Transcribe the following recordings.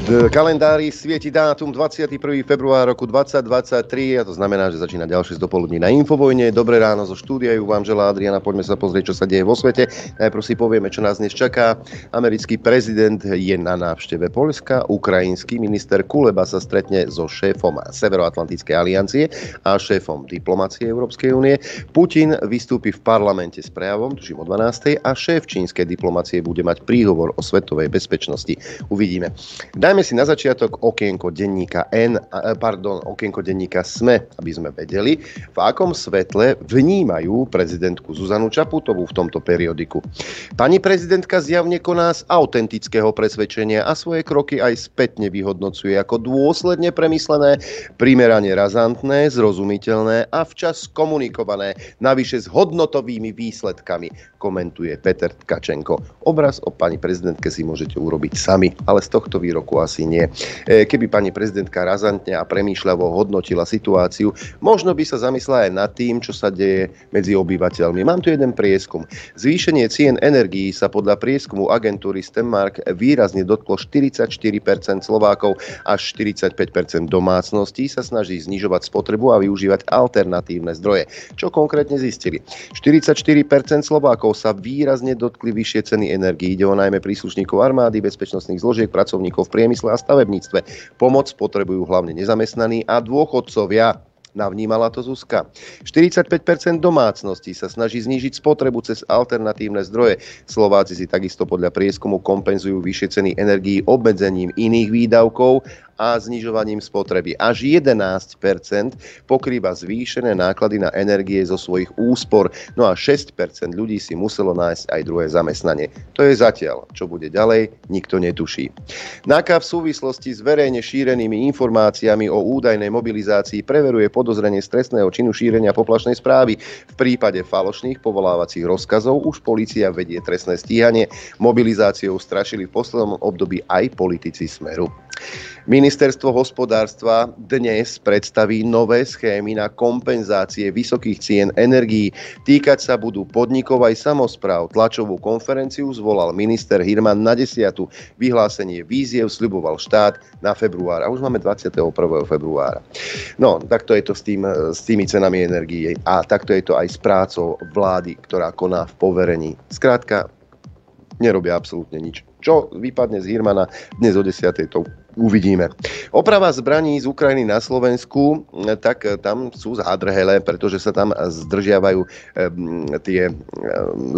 V kalendári svieti dátum 21. február roku 2023 a to znamená, že začína ďalšie zdopoludní na Infovojne. Dobré ráno zo štúdia ju vám želá Adriana. Poďme sa pozrieť, čo sa deje vo svete. Najprv si povieme, čo nás dnes čaká. Americký prezident je na návšteve Polska. Ukrajinský minister Kuleba sa stretne so šéfom Severoatlantickej aliancie a šéfom diplomácie Európskej únie. Putin vystúpi v parlamente s prejavom, tuším o 12. a šéf čínskej diplomácie bude mať príhovor o svetovej bezpečnosti. Uvidíme. Dajme si na začiatok okienko denníka N, pardon, okienko denníka SME, aby sme vedeli, v akom svetle vnímajú prezidentku Zuzanu Čaputovú v tomto periodiku. Pani prezidentka zjavne koná z autentického presvedčenia a svoje kroky aj spätne vyhodnocuje ako dôsledne premyslené, primerane razantné, zrozumiteľné a včas komunikované, navyše s hodnotovými výsledkami, komentuje Peter Tkačenko. Obraz o pani prezidentke si môžete urobiť sami, ale z tohto výroku asi nie. E, keby pani prezidentka razantne a premýšľavo hodnotila situáciu, možno by sa zamyslela aj nad tým, čo sa deje medzi obyvateľmi. Mám tu jeden prieskum. Zvýšenie cien energií sa podľa prieskumu agentúry Stemmark výrazne dotklo 44% Slovákov až 45% domácností sa snaží znižovať spotrebu a využívať alternatívne zdroje. Čo konkrétne zistili? 44% Slovákov sa výrazne dotkli vyššie ceny energií. Ide o najmä príslušníkov armády, bezpečnostných zložiek, pracovníkov v priemysle priemysle a stavebníctve. Pomoc potrebujú hlavne nezamestnaní a dôchodcovia. Navnímala to Zuzka. 45% domácností sa snaží znížiť spotrebu cez alternatívne zdroje. Slováci si takisto podľa prieskumu kompenzujú vyššie ceny energií obmedzením iných výdavkov a znižovaním spotreby. Až 11% pokrýva zvýšené náklady na energie zo svojich úspor, no a 6% ľudí si muselo nájsť aj druhé zamestnanie. To je zatiaľ. Čo bude ďalej, nikto netuší. NAKA v súvislosti s verejne šírenými informáciami o údajnej mobilizácii preveruje podozrenie stresného činu šírenia poplašnej správy. V prípade falošných povolávacích rozkazov už policia vedie trestné stíhanie. Mobilizáciou strašili v poslednom období aj politici Smeru. Ministerstvo hospodárstva dnes predstaví nové schémy na kompenzácie vysokých cien energií. Týkať sa budú podnikov aj samozpráv. Tlačovú konferenciu zvolal minister Hirman na 10. Vyhlásenie víziev sľuboval štát na február. A už máme 21. februára. No, takto je to s, tým, s tými cenami energií. A takto je to aj s prácou vlády, ktorá koná v poverení. Skrátka, nerobia absolútne nič. Čo vypadne z Hirmana dnes o 10. to uvidíme. Oprava zbraní z Ukrajiny na Slovensku, tak tam sú zádrhele, pretože sa tam zdržiavajú tie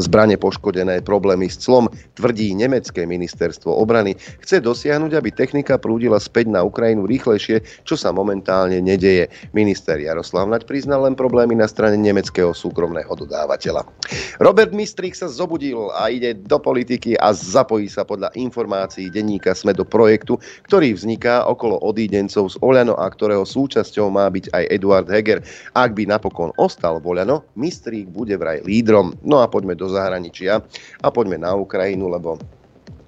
zbranie poškodené, problémy s clom, tvrdí nemecké ministerstvo obrany. Chce dosiahnuť, aby technika prúdila späť na Ukrajinu rýchlejšie, čo sa momentálne nedeje. Minister Jaroslav Naď priznal len problémy na strane nemeckého súkromného dodávateľa. Robert Mistrik sa zobudil a ide do politiky a zapojí sa podľa informácií denníka Sme do projektu, ktorý ktorý vzniká okolo odídencov z Oľano a ktorého súčasťou má byť aj Eduard Heger. Ak by napokon ostal v Oľano, Mistrík bude vraj lídrom. No a poďme do zahraničia a poďme na Ukrajinu, lebo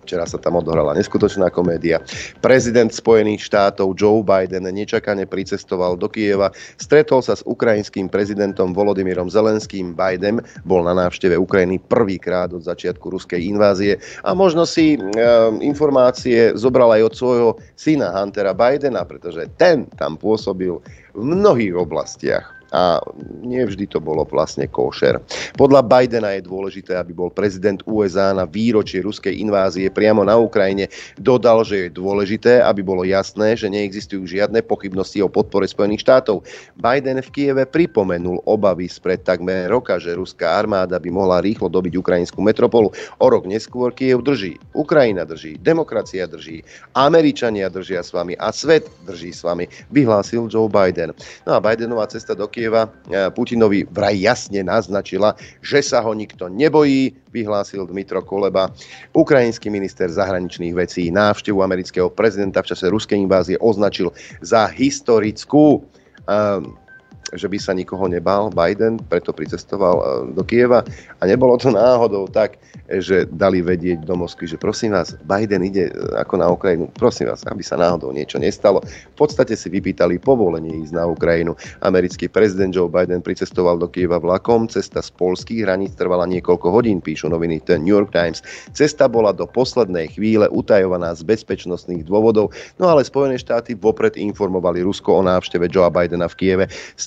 Včera sa tam odohrala neskutočná komédia. Prezident Spojených štátov Joe Biden nečakane pricestoval do Kieva, stretol sa s ukrajinským prezidentom Volodymyrom Zelenským. Biden bol na návšteve Ukrajiny prvýkrát od začiatku ruskej invázie a možno si e, informácie zobral aj od svojho syna Huntera Bidena, pretože ten tam pôsobil v mnohých oblastiach a nevždy to bolo vlastne košer. Podľa Bidena je dôležité, aby bol prezident USA na výročie ruskej invázie priamo na Ukrajine. Dodal, že je dôležité, aby bolo jasné, že neexistujú žiadne pochybnosti o podpore Spojených štátov. Biden v Kieve pripomenul obavy spred takmer roka, že ruská armáda by mohla rýchlo dobiť ukrajinskú metropolu. O rok neskôr Kiev drží, Ukrajina drží, demokracia drží, Američania držia s vami a svet drží s vami, vyhlásil Joe Biden. No a Bidenová cesta do Kieva Kieva e, Putinovi vraj jasne naznačila, že sa ho nikto nebojí, vyhlásil Dmitro Koleba. Ukrajinský minister zahraničných vecí návštevu amerického prezidenta v čase ruskej invázie označil za historickú. E, že by sa nikoho nebal Biden, preto pricestoval e, do Kieva a nebolo to náhodou tak, že dali vedieť do Moskvy, že prosím vás, Biden ide e, ako na Ukrajinu, prosím vás, aby sa náhodou niečo nestalo. V podstate si vypýtali povolenie ísť na Ukrajinu. Americký prezident Joe Biden pricestoval do Kieva vlakom, cesta z polských hraníc trvala niekoľko hodín, píšu noviny The New York Times. Cesta bola do poslednej chvíle utajovaná z bezpečnostných dôvodov, no ale Spojené štáty vopred informovali Rusko o návšteve Joea Bidena v Kieve.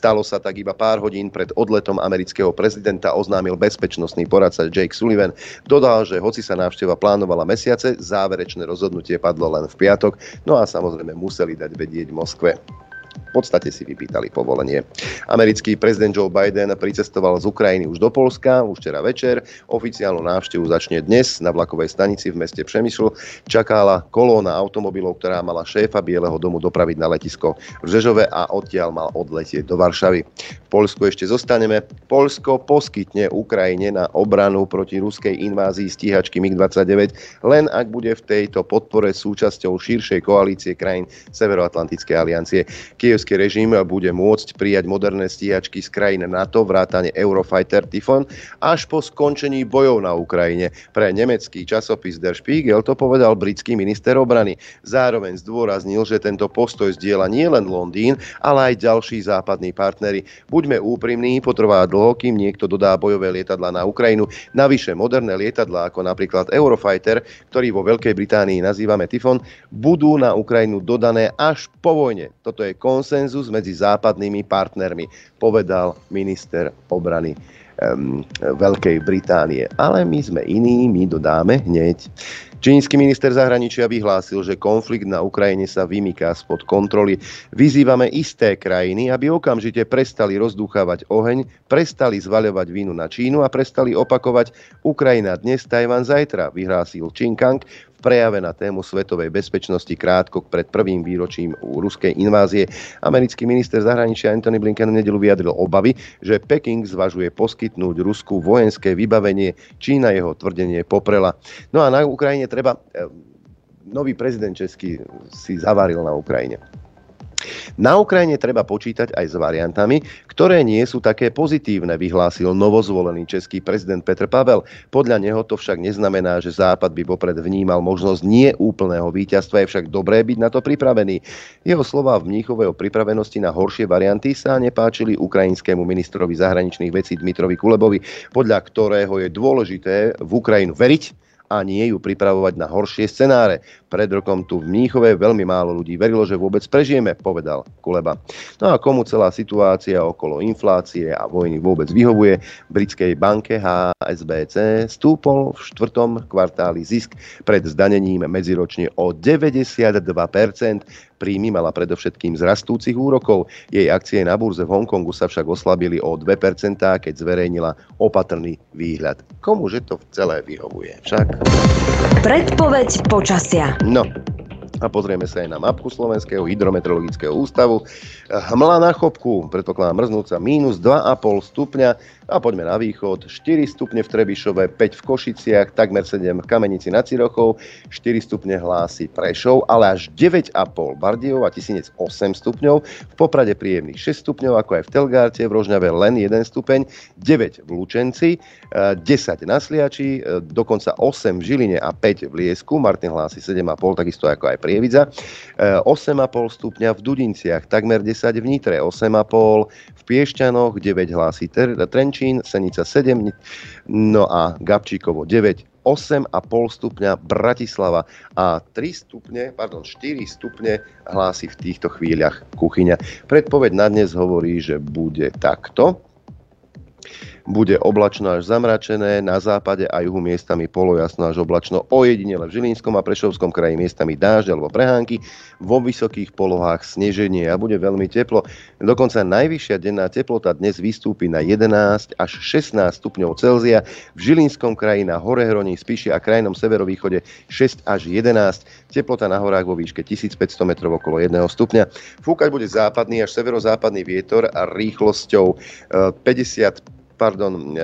Stalo sa tak iba pár hodín pred odletom amerického prezidenta, oznámil bezpečnostný poradca Jake Sullivan. Dodal, že hoci sa návšteva plánovala mesiace, záverečné rozhodnutie padlo len v piatok, no a samozrejme museli dať vedieť Moskve v podstate si vypýtali povolenie. Americký prezident Joe Biden pricestoval z Ukrajiny už do Polska, už včera večer. Oficiálnu návštevu začne dnes na vlakovej stanici v meste Přemysl. Čakála kolóna automobilov, ktorá mala šéfa Bieleho domu dopraviť na letisko v Žežove a odtiaľ mal odletieť do Varšavy. V Polsku ešte zostaneme. Polsko poskytne Ukrajine na obranu proti ruskej invázii stíhačky MiG-29, len ak bude v tejto podpore súčasťou širšej koalície krajín Severoatlantickej aliancie. Kievský režim bude môcť prijať moderné stíhačky z krajín NATO, vrátane Eurofighter Typhoon, až po skončení bojov na Ukrajine. Pre nemecký časopis Der Spiegel to povedal britský minister obrany. Zároveň zdôraznil, že tento postoj zdieľa nielen Londýn, ale aj ďalší západní partnery. Buďme úprimní, potrvá dlho, kým niekto dodá bojové lietadla na Ukrajinu. Navyše moderné lietadlá, ako napríklad Eurofighter, ktorý vo Veľkej Británii nazývame Typhoon, budú na Ukrajinu dodané až po vojne. Toto je konsenzus medzi západnými partnermi, povedal minister obrany um, Veľkej Británie. Ale my sme iní, my dodáme hneď. Čínsky minister zahraničia vyhlásil, že konflikt na Ukrajine sa vymyká spod kontroly. Vyzývame isté krajiny, aby okamžite prestali rozdúchávať oheň, prestali zvaľovať vínu na Čínu a prestali opakovať Ukrajina dnes, Tajvan zajtra, vyhlásil Kang v prejave na tému svetovej bezpečnosti krátko pred prvým výročím ruskej invázie. Americký minister zahraničia Anthony Blinken v nedelu vyjadril obavy, že Peking zvažuje poskytnúť Rusku vojenské vybavenie. Čína jeho tvrdenie poprela. No a na Ukrajine treba... Eh, nový prezident Český si zavaril na Ukrajine. Na Ukrajine treba počítať aj s variantami, ktoré nie sú také pozitívne, vyhlásil novozvolený český prezident Petr Pavel. Podľa neho to však neznamená, že Západ by popred vnímal možnosť nie úplného víťazstva, je však dobré byť na to pripravený. Jeho slova v Mníchove o pripravenosti na horšie varianty sa nepáčili ukrajinskému ministrovi zahraničných vecí Dmitrovi Kulebovi, podľa ktorého je dôležité v Ukrajinu veriť, a nie ju pripravovať na horšie scenáre. Pred rokom tu v Mníchove veľmi málo ľudí verilo, že vôbec prežijeme, povedal Kuleba. No a komu celá situácia okolo inflácie a vojny vôbec vyhovuje, britskej banke HSBC stúpol v štvrtom kvartáli zisk pred zdanením medziročne o 92%. Príjmy mala predovšetkým z rastúcich úrokov. Jej akcie na burze v Hongkongu sa však oslabili o 2%, keď zverejnila opatrný výhľad. Komuže to celé vyhovuje však? Predpoveď počasia. No, a pozrieme sa aj na mapku Slovenského hydrometeorologického ústavu. Hmla na chopku, predpokladám mrznúca, mínus 2,5 stupňa, a poďme na východ. 4 stupne v Trebišove, 5 v Košiciach, takmer 7 v Kamenici na Cirochov, 4 stupne hlási Prešov, ale až 9,5 Bardiov a Tisinec 8 stupňov. V Poprade príjemných 6 stupňov, ako aj v Telgárte, v Rožňave len 1 stupeň, 9 v Lučenci, 10 na Sliači, dokonca 8 v Žiline a 5 v Liesku. Martin hlási 7,5, takisto ako aj Prievidza. 8,5 stupňa v Dudinciach, takmer 10 v Nitre, 8,5 v Piešťanoch, 9 hlási Trenč Trenčín, Senica 7, no a Gabčíkovo 9, 8,5 stupňa Bratislava a 3 stupne, pardon, 4 stupne hlási v týchto chvíľach kuchyňa. Predpoveď na dnes hovorí, že bude takto bude oblačno až zamračené, na západe a juhu miestami polojasno až oblačno, ojedinele v Žilinskom a Prešovskom kraji miestami dážď alebo prehánky, vo vysokých polohách sneženie a bude veľmi teplo. Dokonca najvyššia denná teplota dnes vystúpi na 11 až 16 stupňov Celzia, v Žilinskom kraji na Horehroní, Spiši a krajnom severovýchode 6 až 11, teplota na horách vo výške 1500 metrov okolo 1 stupňa. Fúkať bude západný až severozápadný vietor a rýchlosťou 50 eh, pardon,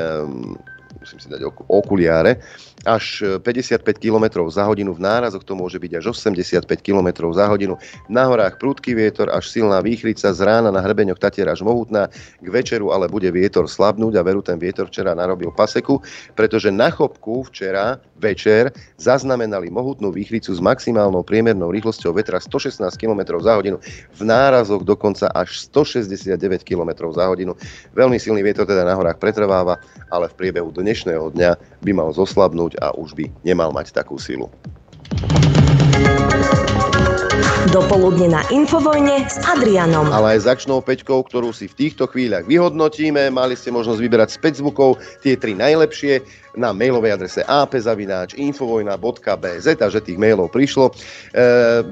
musím si dať okuliare, až 55 km za hodinu, v nárazoch to môže byť až 85 km za hodinu. Na horách prúdky vietor, až silná výchrica, z rána na hrebeňoch Tatier až mohutná, k večeru ale bude vietor slabnúť a veru ten vietor včera narobil paseku, pretože na chopku včera večer zaznamenali mohutnú výchricu s maximálnou priemernou rýchlosťou vetra 116 km za hodinu, v nárazoch dokonca až 169 km za hodinu. Veľmi silný vietor teda na horách pretrváva, ale v priebehu dnešného dňa by mal zoslabnúť a už by nemal mať takú silu. Dopoludne na Infovojne s Adrianom. Ale aj s akčnou peťkou, ktorú si v týchto chvíľach vyhodnotíme. Mali ste možnosť vyberať z 5 zvukov tie tri najlepšie na mailovej adrese apzavináč.infovojna.bz a že tých mailov prišlo. E,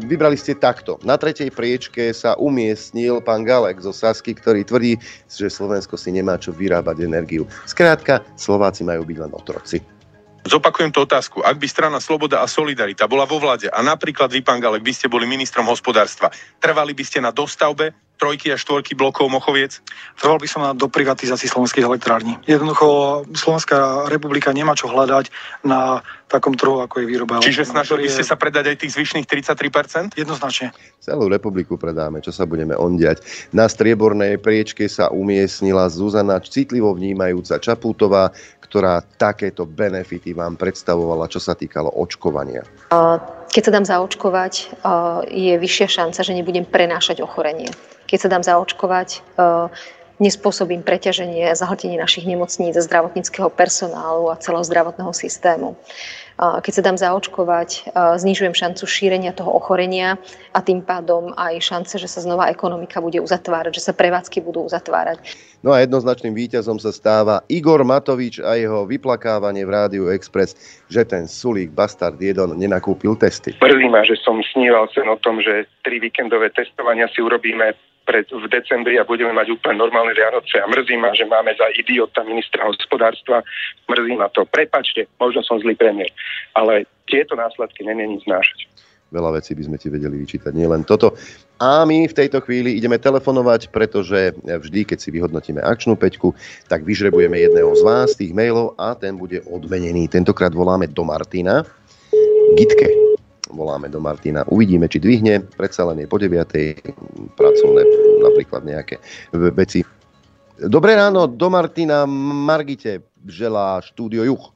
vybrali ste takto. Na tretej priečke sa umiestnil pán Galek zo Sasky, ktorý tvrdí, že Slovensko si nemá čo vyrábať energiu. Skrátka, Slováci majú byť len otroci. Zopakujem tú otázku. Ak by strana Sloboda a Solidarita bola vo vlade a napríklad vy, pán Galek, by ste boli ministrom hospodárstva, trvali by ste na dostavbe trojky a štvorky blokov Mochoviec? Trval by som na doprivatizácii slovenských elektrární. Jednoducho Slovenská republika nemá čo hľadať na takom trhu, ako je výroba. Čiže snažili by ste sa predať aj tých zvyšných 33%? Jednoznačne. Celú republiku predáme, čo sa budeme ondiať. Na striebornej priečke sa umiestnila Zuzana citlivo vnímajúca Čapútová, ktorá takéto benefity vám predstavovala, čo sa týkalo očkovania? Keď sa dám zaočkovať, je vyššia šanca, že nebudem prenášať ochorenie. Keď sa dám zaočkovať, nespôsobím preťaženie a zahltenie našich nemocníc zdravotníckého personálu a celého zdravotného systému. Keď sa dám zaočkovať, znižujem šancu šírenia toho ochorenia a tým pádom aj šance, že sa znova ekonomika bude uzatvárať, že sa prevádzky budú uzatvárať. No a jednoznačným víťazom sa stáva Igor Matovič a jeho vyplakávanie v Rádiu Express, že ten Sulík Bastard Jedon nenakúpil testy. Mrzí ma, že som sníval sen o tom, že tri víkendové testovania si urobíme pred, v decembri a budeme mať úplne normálne Vianoce a mrzí ma, že máme za idiota ministra hospodárstva. Mrzí ma to. Prepačte, možno som zlý premiér, ale tieto následky nemieni znášať. Veľa vecí by sme ti vedeli vyčítať, nie len toto. A my v tejto chvíli ideme telefonovať, pretože vždy, keď si vyhodnotíme akčnú peťku, tak vyžrebujeme jedného z vás, tých mailov a ten bude odmenený. Tentokrát voláme do Martina. Gitke voláme do Martina. Uvidíme, či dvihne, predsa len je po 9. pracovné napríklad nejaké veci. Dobré ráno, do Martina Margite želá štúdio Juch.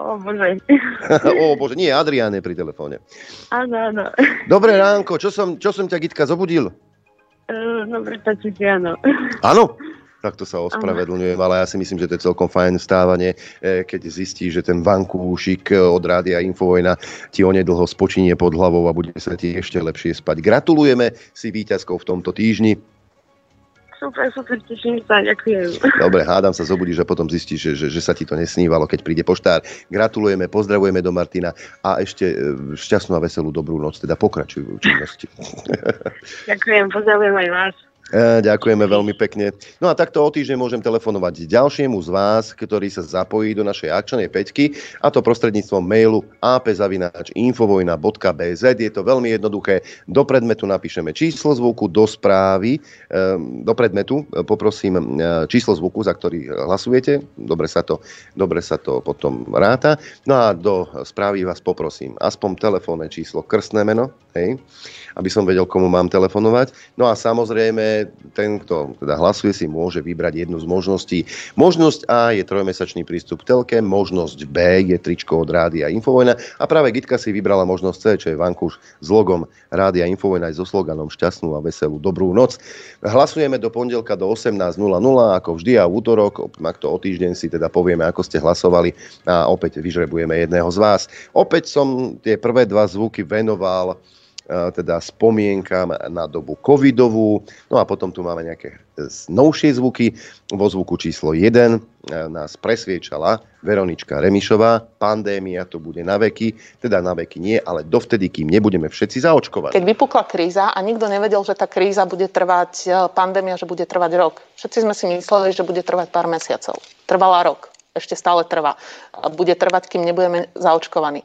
O bože. o bože, nie, Adrián je pri telefóne. Áno, áno. Dobré ránko, čo som, čo som ťa Gitka zobudil? Uh, no, si, áno. Áno? Tak to sa ospravedlňujem, ale ja si myslím, že to je celkom fajn stávanie, e, keď zistí, že ten vankúšik od Rádia Infovojna ti onedlho spočinie pod hlavou a bude sa ti ešte lepšie spať. Gratulujeme si víťazkou v tomto týždni. Super, super, teším sa, ďakujem. Dobre, hádam sa zobudíš a potom zistíš, že, že, že sa ti to nesnívalo, keď príde poštár. Gratulujeme, pozdravujeme do Martina a ešte e, šťastnú a veselú dobrú noc, teda pokračujú v činnosti. Ďakujem, pozdravujem aj vás. E, ďakujeme veľmi pekne. No a takto o týždeň môžem telefonovať ďalšiemu z vás, ktorý sa zapojí do našej akčnej peťky a to prostredníctvom mailu apzavináčinfovojna.bz. Je to veľmi jednoduché. Do predmetu napíšeme číslo zvuku, do správy, e, do predmetu poprosím e, číslo zvuku, za ktorý hlasujete. Dobre sa to, dobre sa to potom ráta. No a do správy vás poprosím aspoň telefónne číslo, krstné meno, hej, aby som vedel, komu mám telefonovať. No a samozrejme ten, kto teda hlasuje, si môže vybrať jednu z možností. Možnosť A je trojmesačný prístup k telke, možnosť B je tričko od Rádia Infovojna a práve Gitka si vybrala možnosť C, čo je vankúš s logom Rádia Infovojna aj so sloganom šťastnú a veselú dobrú noc. Hlasujeme do pondelka do 18.00 ako vždy a útorok, ak to o týždeň si teda povieme, ako ste hlasovali a opäť vyžrebujeme jedného z vás. Opäť som tie prvé dva zvuky venoval teda spomienkam na dobu covidovú. No a potom tu máme nejaké novšie zvuky. Vo zvuku číslo 1 e, nás presviečala Veronička Remišová. Pandémia to bude na veky, teda na veky nie, ale dovtedy, kým nebudeme všetci zaočkovať. Keď vypukla kríza a nikto nevedel, že tá kríza bude trvať, e, pandémia, že bude trvať rok. Všetci sme si mysleli, že bude trvať pár mesiacov. Trvala rok. Ešte stále trvá. Bude trvať, kým nebudeme zaočkovaní.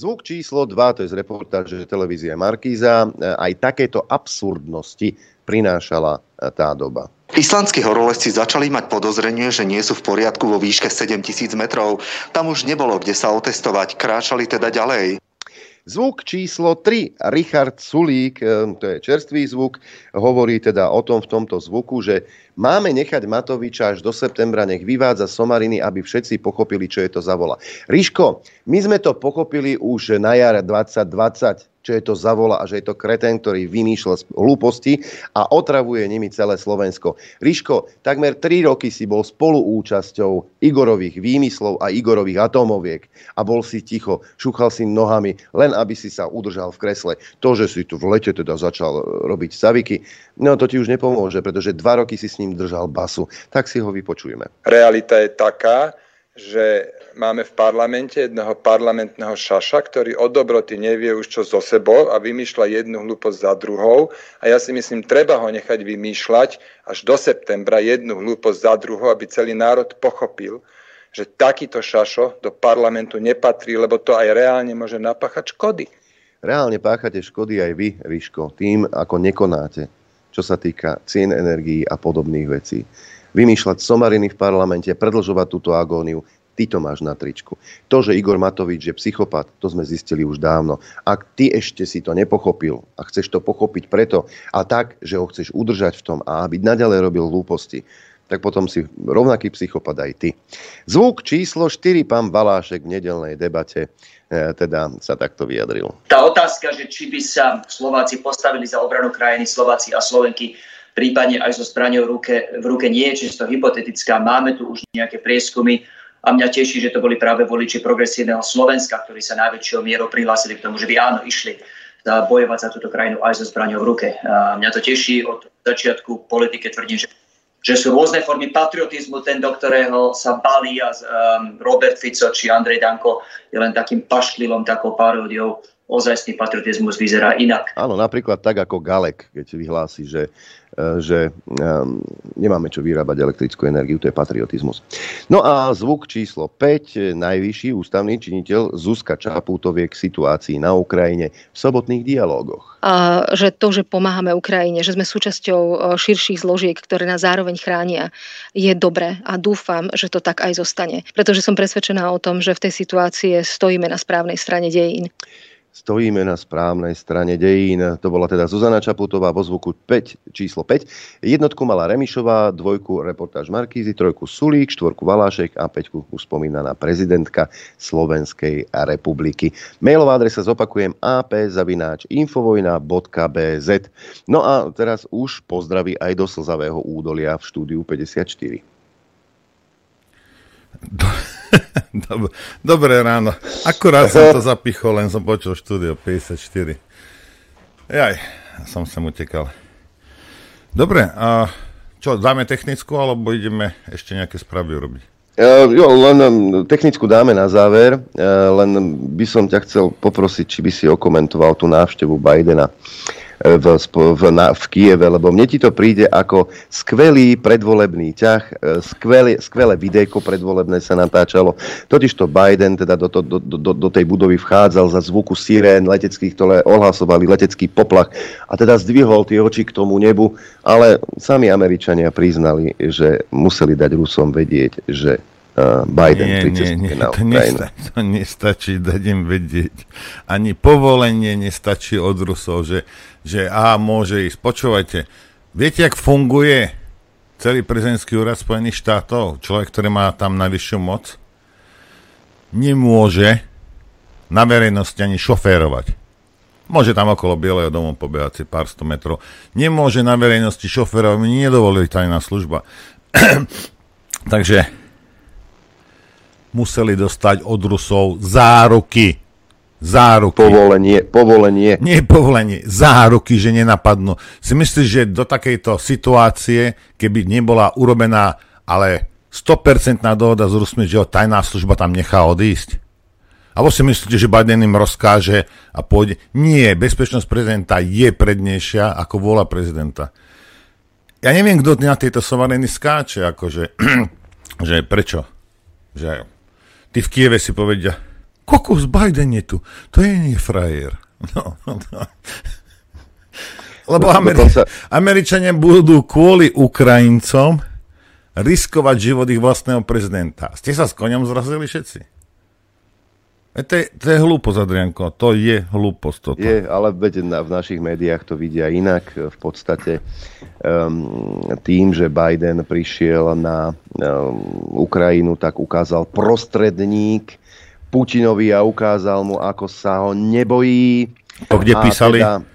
Zvuk číslo 2, to je z reportáže televízie Markíza. Aj takéto absurdnosti prinášala e, tá doba. Islandskí horolezci začali mať podozrenie, že nie sú v poriadku vo výške 7000 metrov. Tam už nebolo kde sa otestovať, kráčali teda ďalej. Zvuk číslo 3, Richard Sulík, e, to je čerstvý zvuk, hovorí teda o tom v tomto zvuku, že máme nechať Matoviča až do septembra, nech vyvádza somariny, aby všetci pochopili, čo je to za vola. Ríško, my sme to pochopili už na jar 2020 čo je to za vola a že je to kretén, ktorý vymýšľa hlúposti a otravuje nimi celé Slovensko. Ríško, takmer 3 roky si bol spoluúčasťou Igorových výmyslov a Igorových atómoviek a bol si ticho, šúchal si nohami, len aby si sa udržal v kresle. To, že si tu v lete teda začal robiť saviky, no to ti už nepomôže, pretože dva roky si s ním držal basu. Tak si ho vypočujeme. Realita je taká, že máme v parlamente jedného parlamentného šaša, ktorý od dobroty nevie už čo so sebou a vymýšľa jednu hlúposť za druhou. A ja si myslím, treba ho nechať vymýšľať až do septembra jednu hlúposť za druhou, aby celý národ pochopil, že takýto šašo do parlamentu nepatrí, lebo to aj reálne môže napáchať škody. Reálne páchate škody aj vy, Ríško, tým, ako nekonáte, čo sa týka cien energií a podobných vecí vymýšľať somariny v parlamente, predlžovať túto agóniu, ty to máš na tričku. To, že Igor Matovič je psychopat, to sme zistili už dávno. Ak ty ešte si to nepochopil a chceš to pochopiť preto a tak, že ho chceš udržať v tom a aby naďalej robil hlúposti, tak potom si rovnaký psychopat aj ty. Zvuk číslo 4, pán Balášek v nedelnej debate e, teda sa takto vyjadril. Tá otázka, že či by sa Slováci postavili za obranu krajiny, Slováci a Slovenky, prípadne aj so zbraňou v ruke, v ruke nie je čisto hypotetická. Máme tu už nejaké prieskumy, a mňa teší, že to boli práve voliči progresívneho Slovenska, ktorí sa najväčšou mierou prihlásili k tomu, že by áno, išli bojovať za túto krajinu aj so zbraňou v ruke. A mňa to teší od začiatku politike tvrdím, že, že sú rôzne formy patriotizmu, ten, do ktorého sa balí a um, Robert Fico či Andrej Danko je len takým pašklilom, takou paródiou ozajstný patriotizmus vyzerá inak. Áno, napríklad tak ako Galek, keď vyhlási, že, e, že um, nemáme čo vyrábať elektrickú energiu, to je patriotizmus. No a zvuk číslo 5, najvyšší ústavný činiteľ Zuzka Čapútovie k situácii na Ukrajine v sobotných dialógoch. A že to, že pomáhame Ukrajine, že sme súčasťou e, širších zložiek, ktoré nás zároveň chránia, je dobré a dúfam, že to tak aj zostane. Pretože som presvedčená o tom, že v tej situácii stojíme na správnej strane dejín. Stojíme na správnej strane dejín. To bola teda Zuzana Čaputová vo zvuku 5, číslo 5. Jednotku mala Remišová, dvojku reportáž Markízy, trojku Sulík, štvorku Valášek a peťku už spomínaná prezidentka Slovenskej republiky. Mailová adresa zopakujem ap.infovojna.bz No a teraz už pozdraví aj do Slzavého údolia v štúdiu 54. Dobré ráno. Akurát som to zapichol, len som počul štúdio 54. Jaj, som sem utekal. Dobre, a čo, dáme technickú, alebo ideme ešte nejaké správy urobiť? Uh, jo, len um, technickú dáme na záver, uh, len by som ťa chcel poprosiť, či by si okomentoval tú návštevu Bidena. Uh, v, v, na, v Kieve, lebo mne ti to príde ako skvelý predvolebný ťah, e, skvelé, skvelé videjko predvolebné sa natáčalo. Totiž to Biden teda do, do, do, do, do tej budovy vchádzal za zvuku sirén leteckých, ktoré ohlasovali letecký poplach a teda zdvihol tie oči k tomu nebu, ale sami Američania priznali, že museli dať Rusom vedieť, že Biden nie, nie, nie, to, nesta- to nestačí dať im vedieť. Ani povolenie nestačí od Rusov, že, že a môže ísť. Počúvajte, viete, jak funguje celý prezidentský úrad Spojených štátov? Človek, ktorý má tam najvyššiu moc, nemôže na verejnosti ani šoférovať. Môže tam okolo Bieleho domu pobehať si pár sto metrov. Nemôže na verejnosti šoférovať, mi nedovolili tajná služba. Takže museli dostať od Rusov záruky. Záruky. Povolenie, povolenie. Nie povolenie, záruky, že nenapadnú. Si myslíš, že do takejto situácie, keby nebola urobená ale 100% dohoda s Rusmi, že ho tajná služba tam nechá odísť? Alebo si myslíte, že Biden im rozkáže a pôjde? Nie, bezpečnosť prezidenta je prednejšia ako vola prezidenta. Ja neviem, kto na tejto somareny skáče, akože, že prečo? Že Tí v Kieve si povedia, kokos Biden je tu, to je nie frajer. No, no, no. Lebo Ameri- dokonca... Američania budú kvôli Ukrajincom riskovať život ich vlastného prezidenta. Ste sa s koňom zrazili všetci? E, to, je, to je hlúposť, Adrianko. To je hlúposť toto. Je, ale veď na, v našich médiách to vidia inak. V podstate um, tým, že Biden prišiel na um, Ukrajinu, tak ukázal prostredník Putinovi a ukázal mu, ako sa ho nebojí. To kde písali? Teda,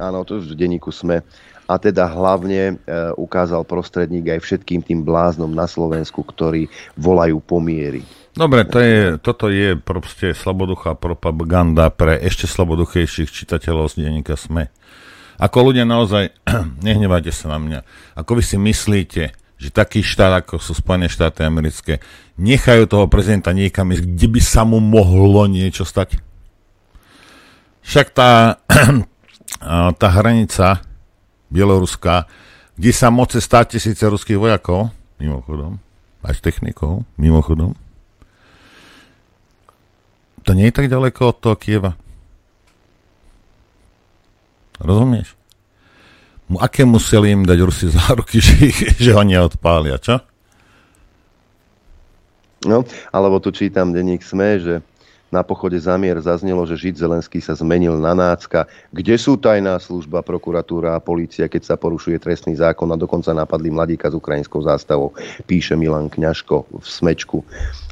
áno, to v denníku sme a teda hlavne e, ukázal prostredník aj všetkým tým bláznom na Slovensku, ktorí volajú pomiery. Dobre, to je, toto je proste slaboduchá propaganda pre ešte slaboduchejších čitateľov z denníka SME. Ako ľudia naozaj, nehnevajte sa na mňa, ako vy si myslíte, že taký štát, ako sú Spojené štáty americké, nechajú toho prezidenta niekam ísť, kde by sa mu mohlo niečo stať? Však tá, tá hranica Bieloruska, kde sa moce 100 tisíce ruských vojakov, mimochodom, aj s technikou, mimochodom. To nie je tak ďaleko od toho Kieva. Rozumieš? Aké museli im dať Rusi záruky, že, že ho neodpália, čo? No, alebo tu čítam denník SME, že na pochode zamier zaznelo, že Žid Zelenský sa zmenil na nácka. Kde sú tajná služba, prokuratúra a polícia, keď sa porušuje trestný zákon a dokonca napadli mladíka s ukrajinskou zástavou, píše Milan Kňažko v Smečku.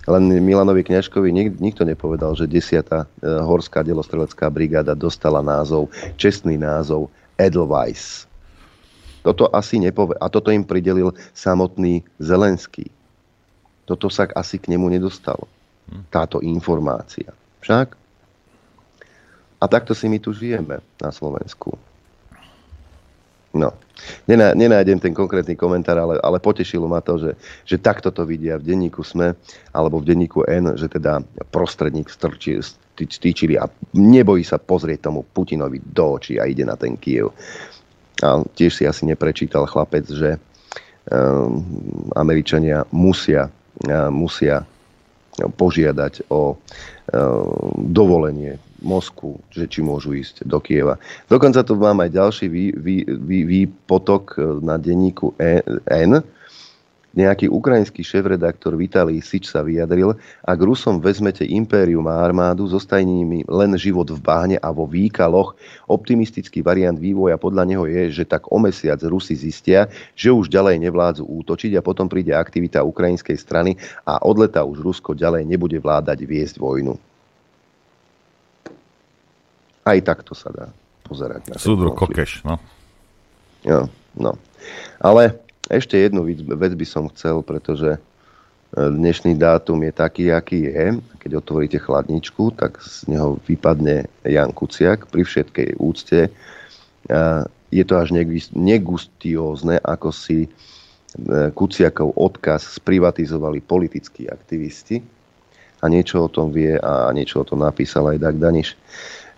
Len Milanovi Kňažkovi nik, nikto nepovedal, že 10. E, horská delostrelecká brigáda dostala názov, čestný názov Edelweiss. Toto asi nepove... A toto im pridelil samotný Zelenský. Toto sa asi k nemu nedostalo táto informácia. Však? A takto si my tu žijeme na Slovensku. No, Nená, nenájdem ten konkrétny komentár, ale, ale potešilo ma to, že, že takto to vidia v denníku SME alebo v denníku N, že teda prostredník strči, stýčili a nebojí sa pozrieť tomu Putinovi do očí a ide na ten Kiev. A tiež si asi neprečítal chlapec, že um, Američania musia, musia požiadať o e, dovolenie Mosku, že či môžu ísť do Kieva. Dokonca tu mám aj ďalší vý, vý, vý, výpotok na denníku e, N, nejaký ukrajinský šéf-redaktor Vitalij Sič sa vyjadril, ak Rusom vezmete impérium a armádu, zostane nimi len život v báhne a vo výkaloch. Optimistický variant vývoja podľa neho je, že tak o mesiac Rusi zistia, že už ďalej nevládzu útočiť a potom príde aktivita ukrajinskej strany a od leta už Rusko ďalej nebude vládať viesť vojnu. Aj takto sa dá pozerať Súdru kokeš, no. Jo, no. Ale ešte jednu vec by som chcel, pretože e, dnešný dátum je taký, aký je. Keď otvoríte chladničku, tak z neho vypadne Jan Kuciak pri všetkej úcte. Je to až negustiózne, ako si e, Kuciakov odkaz sprivatizovali politickí aktivisti. A niečo o tom vie a niečo o tom napísal aj Dag Daniš.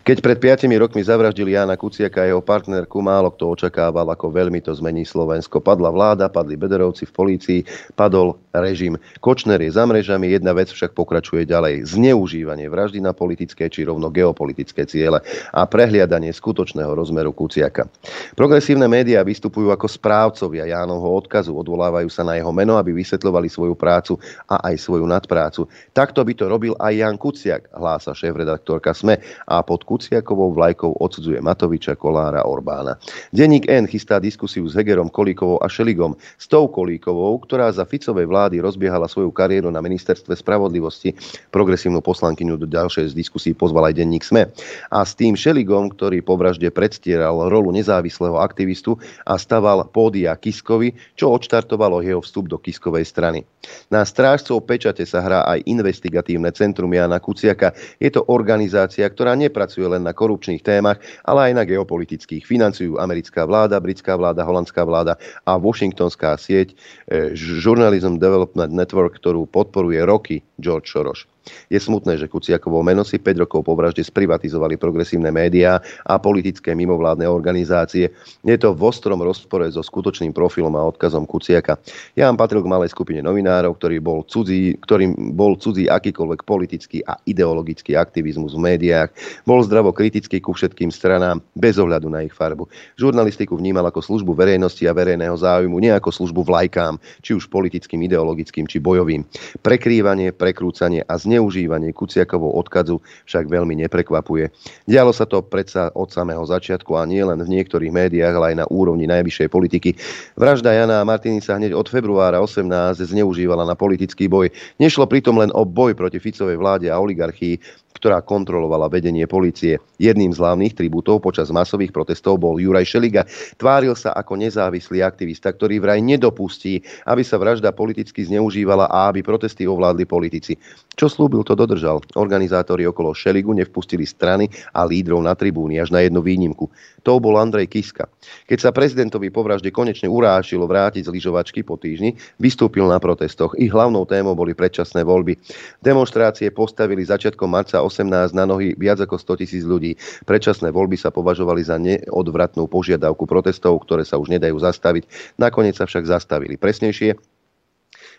Keď pred 5 rokmi zavraždili Jana Kuciaka a jeho partnerku, málo kto očakával, ako veľmi to zmení Slovensko. Padla vláda, padli bederovci v polícii, padol režim. Kočner je za mrežami, jedna vec však pokračuje ďalej. Zneužívanie vraždy na politické či rovno geopolitické ciele a prehliadanie skutočného rozmeru Kuciaka. Progresívne médiá vystupujú ako správcovia Jánovho odkazu, odvolávajú sa na jeho meno, aby vysvetľovali svoju prácu a aj svoju nadprácu. Takto by to robil aj Jan Kuciak, hlása šéf-redaktorka SME a pod Kuciakovou vlajkou odsudzuje Matoviča, Kolára, Orbána. Denník N chystá diskusiu s Hegerom, Kolíkovou a Šeligom. S tou Kolíkovou, ktorá za Ficovej vlády rozbiehala svoju kariéru na ministerstve spravodlivosti, progresívnu poslankyňu do ďalšej z diskusí pozval aj denník SME. A s tým Šeligom, ktorý po vražde predstieral rolu nezávislého aktivistu a staval pódia Kiskovi, čo odštartovalo jeho vstup do Kiskovej strany. Na strážcov pečate sa hrá aj investigatívne centrum Jana Kuciaka. Je to organizácia, ktorá nepracuje nepracujú len na korupčných témach, ale aj na geopolitických. Financujú americká vláda, britská vláda, holandská vláda a washingtonská sieť eh, Journalism Development Network, ktorú podporuje roky George Soros. Je smutné, že Kuciakovo meno si 5 rokov po vražde sprivatizovali progresívne médiá a politické mimovládne organizácie. Je to v ostrom rozpore so skutočným profilom a odkazom Kuciaka. Jan patril k malej skupine novinárov, ktorý bol cudzí, ktorým bol cudzí akýkoľvek politický a ideologický aktivizmus v médiách. Bol zdravo kritický ku všetkým stranám, bez ohľadu na ich farbu. Žurnalistiku vnímal ako službu verejnosti a verejného záujmu, nie ako službu vlajkám, či už politickým, ideologickým, či bojovým. Prekrývanie, prekrúcanie a zneužívanie Kuciakovou odkazu však veľmi neprekvapuje. Dialo sa to predsa od samého začiatku a nie len v niektorých médiách, ale aj na úrovni najvyššej politiky. Vražda Jana a Martiny sa hneď od februára 18 zneužívala na politický boj. Nešlo pritom len o boj proti Ficovej vláde a oligarchii, ktorá kontrolovala vedenie policie. Jedným z hlavných tribútov počas masových protestov bol Juraj Šeliga. Tváril sa ako nezávislý aktivista, ktorý vraj nedopustí, aby sa vražda politicky zneužívala a aby protesty ovládli politici. Čo slúbil, to dodržal. Organizátori okolo Šeligu nevpustili strany a lídrov na tribúny až na jednu výnimku. To bol Andrej Kiska. Keď sa prezidentovi po vražde konečne urášilo vrátiť z lyžovačky po týždni, vystúpil na protestoch. Ich hlavnou témou boli predčasné voľby. Demonstrácie postavili začiatkom marca 18 na nohy viac ako 100 tisíc ľudí. Predčasné voľby sa považovali za neodvratnú požiadavku protestov, ktoré sa už nedajú zastaviť. Nakoniec sa však zastavili. Presnejšie,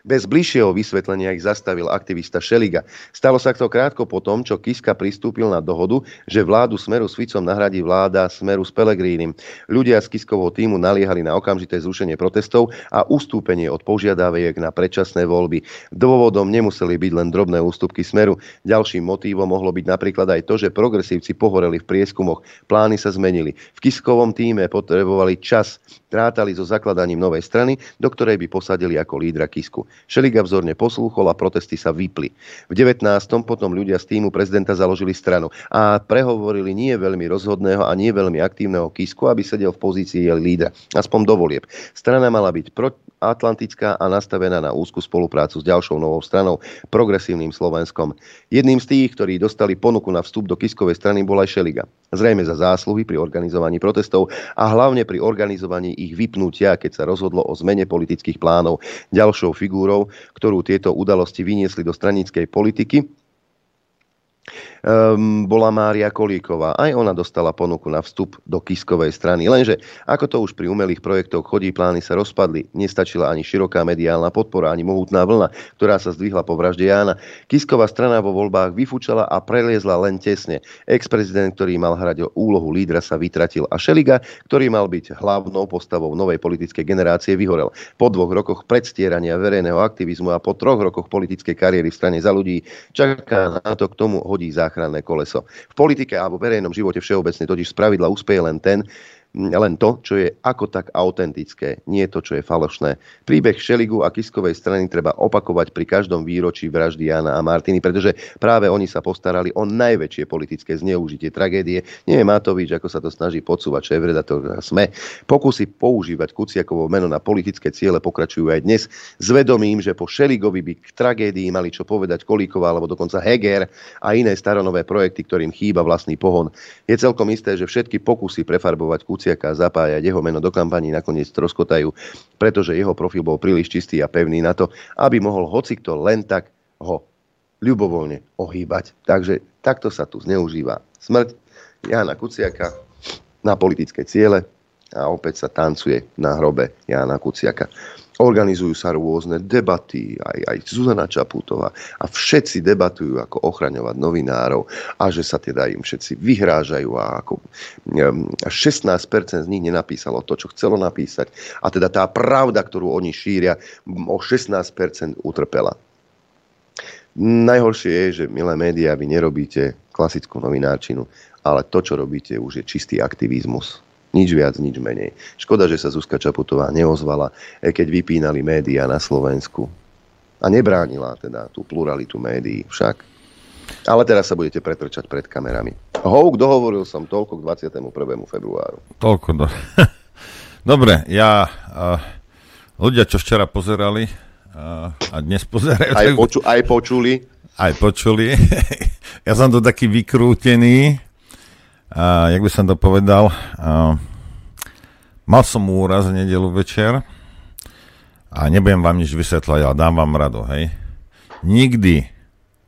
bez bližšieho vysvetlenia ich zastavil aktivista Šeliga. Stalo sa to krátko po tom, čo Kiska pristúpil na dohodu, že vládu Smeru s Ficom nahradí vláda Smeru s Pelegrínim. Ľudia z Kiskovho týmu naliehali na okamžité zrušenie protestov a ustúpenie od požiadaviek na predčasné voľby. Dôvodom nemuseli byť len drobné ústupky Smeru. Ďalším motívom mohlo byť napríklad aj to, že progresívci pohoreli v prieskumoch. Plány sa zmenili. V Kiskovom týme potrebovali čas. Trátali so zakladaním novej strany, do ktorej by posadili ako lídra Kisku. Šeliga vzorne poslúchol a protesty sa vypli. V 19. potom ľudia z týmu prezidenta založili stranu a prehovorili nie veľmi rozhodného a nie veľmi aktívneho Kisku, aby sedel v pozícii lídra, aspoň do volieb. Strana mala byť pro- atlantická a nastavená na úzku spoluprácu s ďalšou novou stranou, progresívnym Slovenskom. Jedným z tých, ktorí dostali ponuku na vstup do Kiskovej strany, bol aj Šeliga. Zrejme za zásluhy pri organizovaní protestov a hlavne pri organizovaní ich vypnutia, keď sa rozhodlo o zmene politických plánov. Ďalšou figúrou, ktorú tieto udalosti vyniesli do stranickej politiky, um, bola Mária Kolíková. Aj ona dostala ponuku na vstup do Kiskovej strany. Lenže, ako to už pri umelých projektoch chodí, plány sa rozpadli. Nestačila ani široká mediálna podpora, ani mohutná vlna, ktorá sa zdvihla po vražde Jána. Kisková strana vo voľbách vyfúčala a preliezla len tesne. Ex-prezident, ktorý mal hrať o úlohu lídra, sa vytratil a Šeliga, ktorý mal byť hlavnou postavou novej politickej generácie, vyhorel. Po dvoch rokoch predstierania verejného aktivizmu a po troch rokoch politickej kariéry v strane za ľudí čaká na to, k tomu hodí záchranu záchranné koleso. V politike alebo verejnom živote všeobecne totiž spravidla úspeje len ten, len to, čo je ako tak autentické, nie to, čo je falošné. Príbeh Šeligu a Kiskovej strany treba opakovať pri každom výročí vraždy Jana a Martiny, pretože práve oni sa postarali o najväčšie politické zneužitie tragédie. Nie je Matovič, ako sa to snaží podsúvať šéf-redaktor SME. Pokusy používať Kuciakovo meno na politické ciele pokračujú aj dnes s vedomím, že po Šeligovi by k tragédii mali čo povedať Kolíková alebo dokonca Heger a iné staronové projekty, ktorým chýba vlastný pohon. Je celkom isté, že všetky pokusy prefarbovať Kuciakovo Kuciaka zapájať jeho meno do kampaní nakoniec troskotajú, pretože jeho profil bol príliš čistý a pevný na to, aby mohol hocikto len tak ho ľubovoľne ohýbať. Takže takto sa tu zneužíva smrť Jana Kuciaka na politické ciele a opäť sa tancuje na hrobe Jana Kuciaka. Organizujú sa rôzne debaty, aj, aj Zuzana Čaputová a všetci debatujú, ako ochraňovať novinárov a že sa teda im všetci vyhrážajú a ako 16% z nich nenapísalo to, čo chcelo napísať a teda tá pravda, ktorú oni šíria, o 16% utrpela. Najhoršie je, že milé médiá, vy nerobíte klasickú novinárčinu, ale to, čo robíte, už je čistý aktivizmus nič viac, nič menej. Škoda, že sa Zuzka Čaputová neozvala, keď vypínali médiá na Slovensku. A nebránila teda tú pluralitu médií však. Ale teraz sa budete pretrčať pred kamerami. Houk, dohovoril som toľko k 21. februáru. Toľko. Do... Dobre, ja... Uh, ľudia, čo včera pozerali uh, a dnes pozerajú... Aj, poču, aj počuli. Aj počuli. ja som to taký vykrútený a, jak by som to povedal, a, mal som úraz v nedelu večer a nebudem vám nič vysvetľať, ale dám vám rado, hej. Nikdy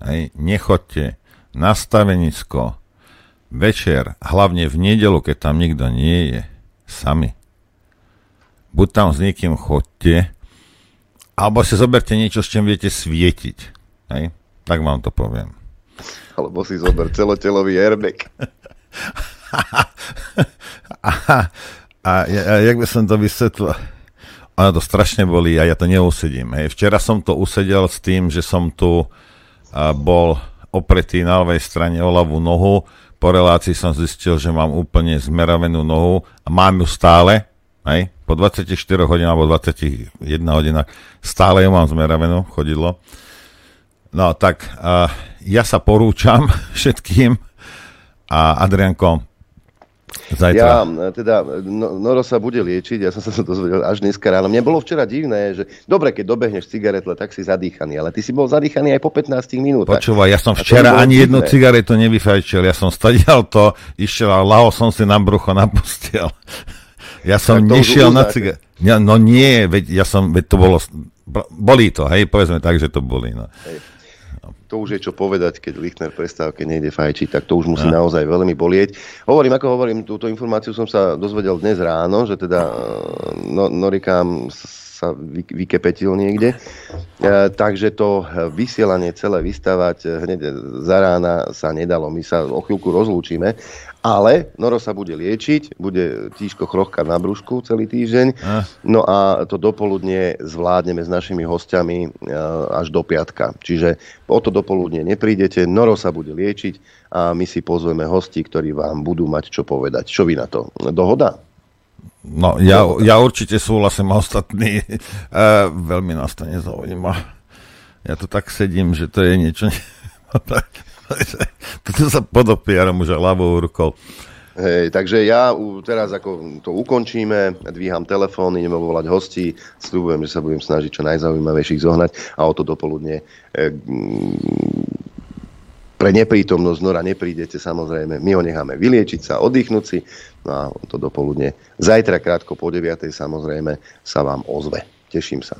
hej, nechoďte na stavenisko večer, hlavne v nedelu, keď tam nikto nie je, sami. Buď tam s niekým chodte, alebo si zoberte niečo, s čím viete svietiť. Hej? Tak vám to poviem. Alebo si zober celotelový airbag. a, a, a jak by som to vysvetlil? Ono to strašne boli a ja to neusedím. Hej. Včera som to usedel s tým, že som tu uh, bol opretý na ľavej strane o ľavú nohu. Po relácii som zistil, že mám úplne zmeravenú nohu a mám ju stále. Hej. Po 24 hodinách alebo 21 hodinách stále ju mám zmeravenú, chodidlo. No tak uh, ja sa porúčam všetkým a Adrianko, Zajtra. Ja, teda, no, Noro sa bude liečiť, ja som sa dozvedel až dneska ráno. Mne bolo včera divné, že dobre, keď dobehneš cigaretle, tak si zadýchaný, ale ty si bol zadýchaný aj po 15 minútach. Počúvaj, ja som včera ani divné. jednu cigaretu nevyfajčil, ja som stadial to, išiel a lahol som si na brucho na postiel. Ja som nešiel na cigaretu. Ja, no nie, veď ja som, veď to bolo, bolí to, hej, povedzme tak, že to bolí. No. Hej to už je čo povedať, keď Lichner prestávke nejde fajčiť, tak to už musí a. naozaj veľmi bolieť. Hovorím, ako hovorím, túto informáciu som sa dozvedel dnes ráno, že teda no, Norikám sa vykepetil niekde. E, takže to vysielanie celé vystavať hneď za rána sa nedalo. My sa o chvíľku rozlúčime. Ale Noro sa bude liečiť, bude tížko chrochkať na brúšku celý týždeň. No a to dopoludne zvládneme s našimi hostiami e, až do piatka. Čiže o to dopoludne neprídete, Noro sa bude liečiť a my si pozveme hosti, ktorí vám budú mať čo povedať. Čo vy na to? Dohoda? No, ja, ja určite súhlasím a ostatní. Uh, veľmi nás to nezaujíma. Ja tu tak sedím, že to je niečo... Toto sa podopieram už ľavou rukou. Hej, takže ja teraz ako to ukončíme, dvíham telefón, ideme volať hostí, slúbujem, že sa budem snažiť čo najzaujímavejších zohnať a o to dopoludne e, pre neprítomnosť Nora neprídete, samozrejme, my ho necháme vyliečiť sa, oddychnúť si, no a to dopoludne. Zajtra krátko po 9. samozrejme sa vám ozve. Teším sa.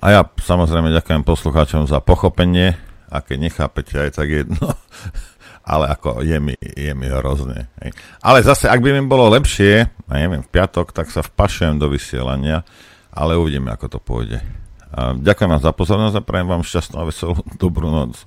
A ja samozrejme ďakujem poslucháčom za pochopenie a keď nechápete aj tak jedno, ale ako je mi, je mi hrozne. Ale zase, ak by mi bolo lepšie, a neviem, v piatok, tak sa vpašujem do vysielania, ale uvidíme, ako to pôjde. Ďakujem vám za pozornosť a prajem vám šťastnú a veselú dobrú noc.